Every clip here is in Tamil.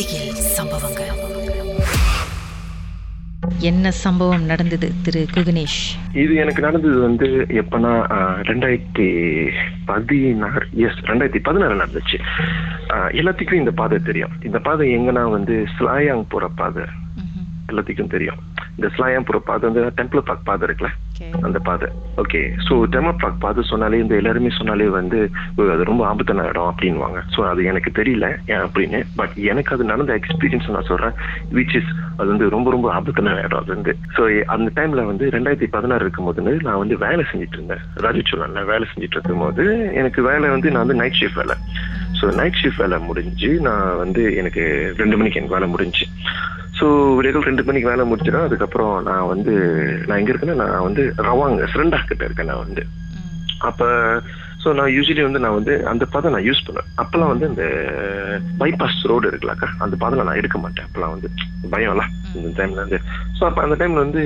திகில் சம்பவங்கள். என்ன சம்பவம் நடந்தது திரு குகனேஷ்? இது எனக்கு நடந்தது வந்து எப்பன்னா ஆஹ், ரெண்டாயிரத்தி பதினாறு எஸ் ரெண்டாயிரத்தி பதினாறு நடந்துச்சு. ஆஹ், எல்லாத்துக்கும் இந்த பாதை தெரியும். இந்த பாதை எங்கன்னா வந்து ஸ்லாயாங் போற பாதை. எல்லாத்துக்கும் தெரியும். இந்த ஸ்லாயாங் போற பாதை வந்து டெம்பிள் பார்க் பாதை இருக்குல்ல? அந்த பாதை. ஓகே ஸோ டெமோ பார்க் பாதை சொன்னாலே இந்த எல்லாருமே சொன்னாலே வந்து அது ரொம்ப ஆபத்தான இடம் அப்படின்வாங்க ஸோ அது எனக்கு தெரியல ஏன் அப்படின்னு. பட் எனக்கு அது நடந்த எக்ஸ்பீரியன்ஸ் நான் சொல்றேன் விச் இஸ் அது வந்து ரொம்ப ரொம்ப ஆபத்தான இடம் அது வந்து. ஸோ அந்த டைம்ல வந்து ரெண்டாயிரத்தி பதினாறு இருக்கும்போது வந்து நான் வந்து வேலை செஞ்சுட்டு இருந்தேன். ராஜச்சூழல்ல வேலை செஞ்சுட்டு இருக்கும்போது எனக்கு வேலை வந்து நான் வந்து நைட் ஷிஃப்ட் வேலை. ஸோ நைட் ஷிஃப்ட் வேலை முடிஞ்சு நான் வந்து எனக்கு ரெண்டு மணிக்கு எனக்கு வேலை முடிஞ்சு. ஸோ விடியல் ரெண்டு மணிக்கு வேலை முடிச்சிடும் அதுக்கப்புறம் நான் வந்து நான் எங்க இருக்கேன்னா நான் வந்து ரவாங்க சிரண்டா கிட்ட இருக்கேன் நான் வந்து. அப்ப ஸோ நான் யூஸ்வலி வந்து நான் வந்து அந்த பாதை நான் யூஸ் பண்ணுவேன். அப்பெல்லாம் வந்து இந்த பைபாஸ் ரோடு இருக்குல்லக்கா அந்த பாதையில் நான் எடுக்க மாட்டேன். அப்பெல்லாம் வந்து பயம்ல இந்த டைம்ல வந்து ஸோ அப்போ அந்த டைம்ல வந்து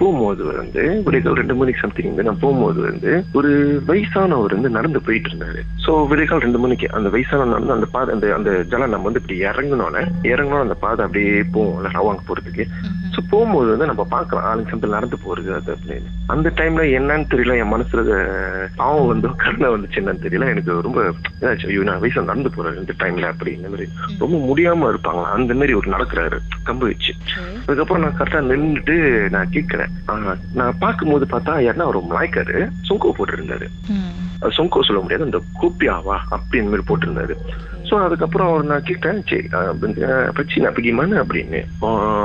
போகும்போது வந்து விடியகால் ரெண்டு மணிக்கு சம்திங் வந்து நான் போகும்போது வந்து ஒரு வயசானவர் வந்து நடந்து போயிட்டு இருந்தாரு. ஸோ விடியகால் ரெண்டு மணிக்கு அந்த வயசானவர் நடந்து அந்த பாதை அந்த அந்த ஜலம் நம்ம வந்து இப்படி இறங்கினோன்னே இறங்கணும் அந்த பாதை அப்படியே போவோம்ல ரவாங்க போறதுக்கு. ஸோ போகும்போது வந்து நம்ம பார்க்கலாம் ஆளுங்க சிம்பிள் நடந்து போறது அது அப்படின்னு. அந்த டைம்ல என்னன்னு தெரியல என் மனசுல பாவம் வந்து கருணை வந்துச்சு என்னன்னு தெரியல. எனக்கு ரொம்ப இதாச்சு ஐயோ நான் வயசுல நடந்து போறேன் இந்த டைம்ல அப்படி இந்த மாதிரி ரொம்ப முடியாம இருப்பாங்க அந்த மாதிரி ஒரு நடக்கிறாரு கம்பு வச்சு. அதுக்கப்புறம் நான் கரெக்டா நின்றுட்டு நான் கேட்கிறேன் நான் பார்க்கும்போது பார்த்தா யாருன்னா ஒரு மலாய்க்காரு சுங்கோ போட்டு இருந்தாரு அது சொங்கோ சொல்ல முடியாது அந்த கூப்பியாவா அப்படின்னு மாதிரி போட்டிருந்தாரு. ஸோ அதுக்கப்புறம் அவர் நான் கேட்டேன் சரி பச்சி நான் அப்படின்னு.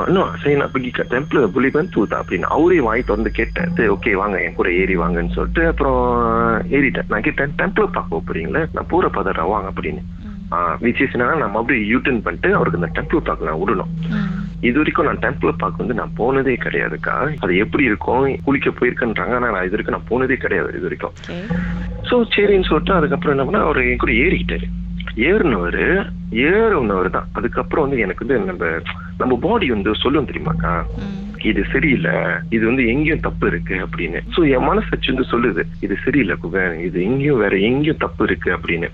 இன்னும் சரி நான் பிகி டெம்பிள் புலிபன் தூதா அப்படின்னு. அவரே வாய் திறந்து கேட்டேன் சரி ஓகே வாங்க என் கூட ஏறி வாங்கன்னு சொல்லிட்டு அப்புறம் ஏறிட்டேன். நான் கேட்டேன் டெம்பிள் பார்க்க போறீங்களா? நான் பூர பதறேன் வாங்க அப்படின்னு. விச் இஸ் என்னன்னா நம்ம அப்படியே யூட்டன் பண்ணிட்டு அவருக்கு அந்த டெம்பிள் பார்க்க நான் விடணும். இது வரைக்கும் நான் டெம்பிள் பார்க்க வந்து நான் போனதே கிடையாதுக்கா. அது எப்படி இருக்கும்? குளிக்க போயிருக்கேன்றாங்க. ஆனா நான் இது வரைக்கும் நான் போனதே கிடையாது இது வரைக்கும். ஸோ சரின்னு சொல்லிட்டு அதுக்கப்புறம் என்ன பண்ணா அவர் என் கூட ஏறிக்கிட்டாரு. ஏறினவர் ஏறினவர் தான். அதுக்கப்புறம் வந்து எனக்கு வந்து நம்ம நம்ம பாடி வந்து சொல்லும் தெரியுமாக்கா? இது சரியில்லை. இது வந்து எங்கேயும் தப்பு இருக்கு அப்படின்னு. சோ என் மனசாட்சி வந்து சொல்லுது. இது சரியில்லை குகன் இது எங்கேயும் வேற எங்கேயும் தப்பு இருக்கு அப்படின்னு.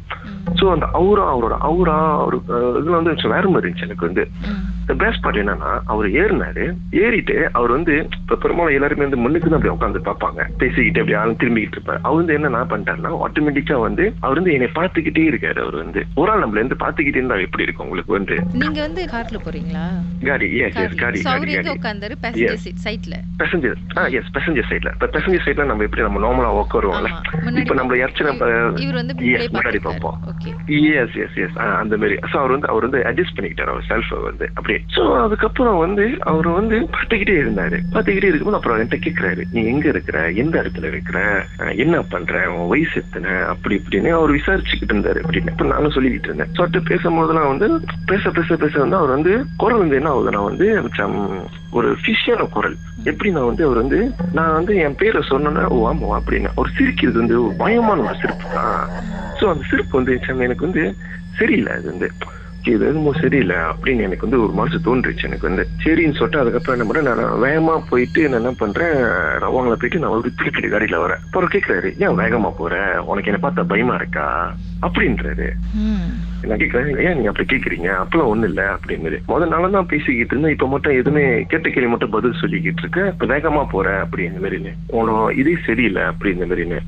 சோ அந்த அவுரா அவரோட அவுரா அவரு இதுல வந்து வேற மாதிரி இருந்துச்சு எனக்கு வந்து. பெஸ்ட் பார்ட் என்னன்னா அவர் ஏறினாரு. ஏறிட்டு அவர் வந்து இப்ப பெரும்பாலும் எல்லாருமே வந்து முன்னுக்கு தான் அப்படி உட்காந்து பார்ப்பாங்க. பேசிக்கிட்டு அப்படி ஆளும் திரும்பிக்கிட்டு இருப்பாரு. அவர் வந்து என்ன பண்ணிட்டாருன்னா ஆட்டோமேட்டிக்கா வந்து அவர் வந்து என்னை பார்த்துக்கிட்டே இருக்காரு அவர் வந்து. ஒரு ஆள் நம்மள இருந்து பார்த்துக்கிட்டே இருந்தா எப்படி இருக்கும் உங்களுக்கு வந்து? நீங்க வந்து கார்ல போறீங்களா? காடி எஸ் எஸ் காடி உட்கார்ந்தாரு? பேசஞ்சர் சீட் சைட்ல பேசஞ்சர் ஆ எஸ் பேசஞ்சர் சைட்ல இப்ப பேசஞ்சர் சைட்ல நம்ம எப்படி நம்ம நார்மலா உட்காருவோம்ல இப்ப நம்ம யாராச்சும் நம்ம இவர் வந்து Yes, முன்னாடி. பார்ப்போம். ஓகே எஸ் எஸ் எஸ் அந்த மாதிரி ஸோ அவர் வந்து அவர் வந்து அட்ஜஸ்ட் பண்ணிக்கிட்டார் அவர் செல்ஃப் வந்து. அப்படியே. ஸோ அதுக்கப்புறம் வந்து அவர் வந்து பார்த்துக்கிட்டே இருந்தாரு. பார்த்துக்கிட்டே இருக்கும்போது அப்புறம் என்கிட்ட கேட்கிறாரு நீ எங்க இருக்கிற? எந்த இடத்துல இருக்கிற? என்ன பண்ற? உன் வயசு எத்தனை? அப்படி இப்படின்னு அவர் விசாரிச்சுக்கிட்டு இருந்தாரு. அப்படின்னு அப்போ நானும் சொல்லிக்கிட்டு இருந்தேன். சொல்லிட்டு பேசும்போதெல்லாம் வந்து பேச பேச பேச வந்து அவர் வந்து குரல் வந்து என்ன ஆகுதுன்னா வந்து ஒரு ஃபிஷியான குரல். எப்படி நான் வந்து அவர் வந்து நான் வந்து என் பேரை சொன்னேன்னா ஓ ஆமா அப்படின்னு. அவர் சிரிக்கிறது வந்து ஒரு பயமான ஒரு சிரிப்பு. தான் ஸோ அந்த சிரிப்பு வந்து சம் எனக்கு வந்து சரியில்லை. அது வந்து இது என்னமோ சரியில்லை அப்படின்னு எனக்கு வந்து ஒரு மனசு தோன்றுச்சு. எனக்கு வந்து சரின்னு சொல்லிட்டு அதுக்கப்புறம் என்ன பண்றேன் நான் வேகமா போயிட்டு நான் என்ன பண்றேன்? ரவாங்கள போயிட்டு நான் ஒரு திருப்பி காடியில வரேன். அப்புறம் கேட்கிறாரு ஏன் வேகமா போற? உனக்கு என்ன பார்த்தா பயமா இருக்கா? அப்படின்றாரு. நான் கேட்கிறேன் ஏன் நீங்க அப்படி கேக்குறீங்க? அப்பெல்லாம் ஒண்ணு இல்ல. அப்படின்னு முதல் நாள தான் பேசிக்கிட்டு இருந்தேன். இப்ப மட்டும் எதுவுமே கேட்ட கேள்வி மட்டும் பதில் சொல்லிக்கிட்டு இருக்க இப்ப வேகமா போற? அப்படின்னு மாதிரின்னு. உனக்கு இதே சரியில்லை. அப்படின்னு மாதிரின்னு.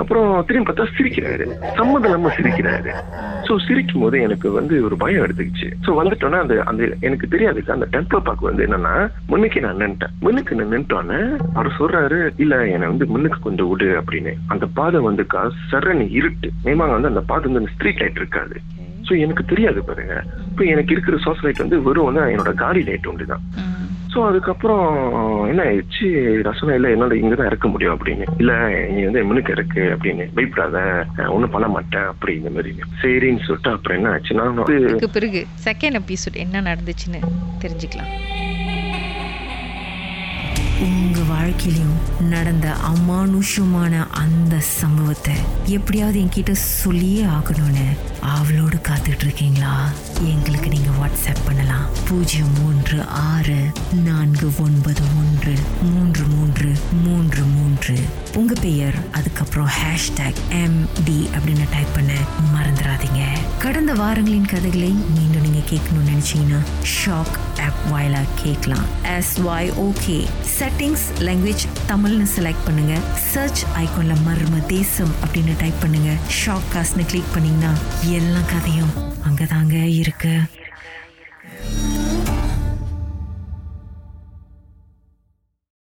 அப்புறம் திரும்பி பார்த்தா சிரிக்கிறாரு. சம்மதம் இல்லாம சிரிக்கிறாரு. சோ சிரிக்கும் போது எனக்கு வந்து ஒரு பயம் எடுத்துக்கிச்சு. சோ வந்துட்டோன்னா அந்த அந்த எனக்கு தெரியாதுக்கு அந்த டெம்பிள் பார்க் வந்து என்னன்னா முன்னுக்கு நான் நின்ட்டேன். முன்னுக்கு நான் நின்ட்டோன்னே அவர் சொல்றாரு இல்ல என்னை வந்து முன்னுக்கு கொண்டு விடு அப்படின்னு. அந்த பாதை வந்து சரணி இருட்டு. மேமாங்க வந்து அந்த பாதை வந்து ஸ்ட்ரீட் லைட் இருக்காது. சோ எனக்கு தெரியாது பாருங்க. இப்போ எனக்கு இருக்கிற சோர்ஸ் லைட் வந்து வெறும் வந்து என்னோட காடி லைட் ஒன்று தான் ஸோ அதுக்கப்புறம் என்ன ஆயிடுச்சு? ரசனா இல்லை என்னால இங்கே தான் இறக்க முடியும் அப்படின்னு. இல்லை நீ வந்து எம்னுக்கு இருக்கு அப்படின்னு. பயப்படாத ஒன்றும் பண்ண மாட்டேன் அப்படிங்கிற மாதிரி சரின்னு சொல்லிட்டு அப்புறம் என்ன ஆச்சுன்னா பிறகு செகண்ட் எபிசோட் என்ன நடந்துச்சுன்னு தெரிஞ்சுக்கலாம். உங்க வாழ்க்கையிலும் நடந்த அமானுஷமான அந்த சம்பவத்தை எப்படியாவது என்கிட்ட சொல்லியே ஆகணும்னு அவளோடு காத்துட்டு இருக்கீங்களா எங்களுக்கு நீங்க வாட்ஸ்அப் பண்ணலாம். பூஜ்ஜியம் மூன்று ஆறு நான்கு ஒன்பது ஒன்று. மூன்று உங்க பெயர் அதுக்கப்புறம் ஹேஷ்டேக் எம் டி அப்படின்னு டைப் பண்ண மறந்துடாதீங்க. கடந்த வாரங்களின் கதைகளை மீண்டும் நீங்க கேட்கணும்னு நினைச்சீங்கன்னா ஷாக் ஆப் வாயிலா கேட்கலாம். S Y okay settings language தமிழ்னு செலக்ட் பண்ணுங்க. சர்ச் ஐக்கோன்ல மர்ம தேசம் அப்படின்னு டைப் பண்ணுங்க. ஷாக் காஸ்ட்னு கிளிக் பண்ணீங்கன்னா எல்லா கதையும் அங்கதாங்க இருக்கு.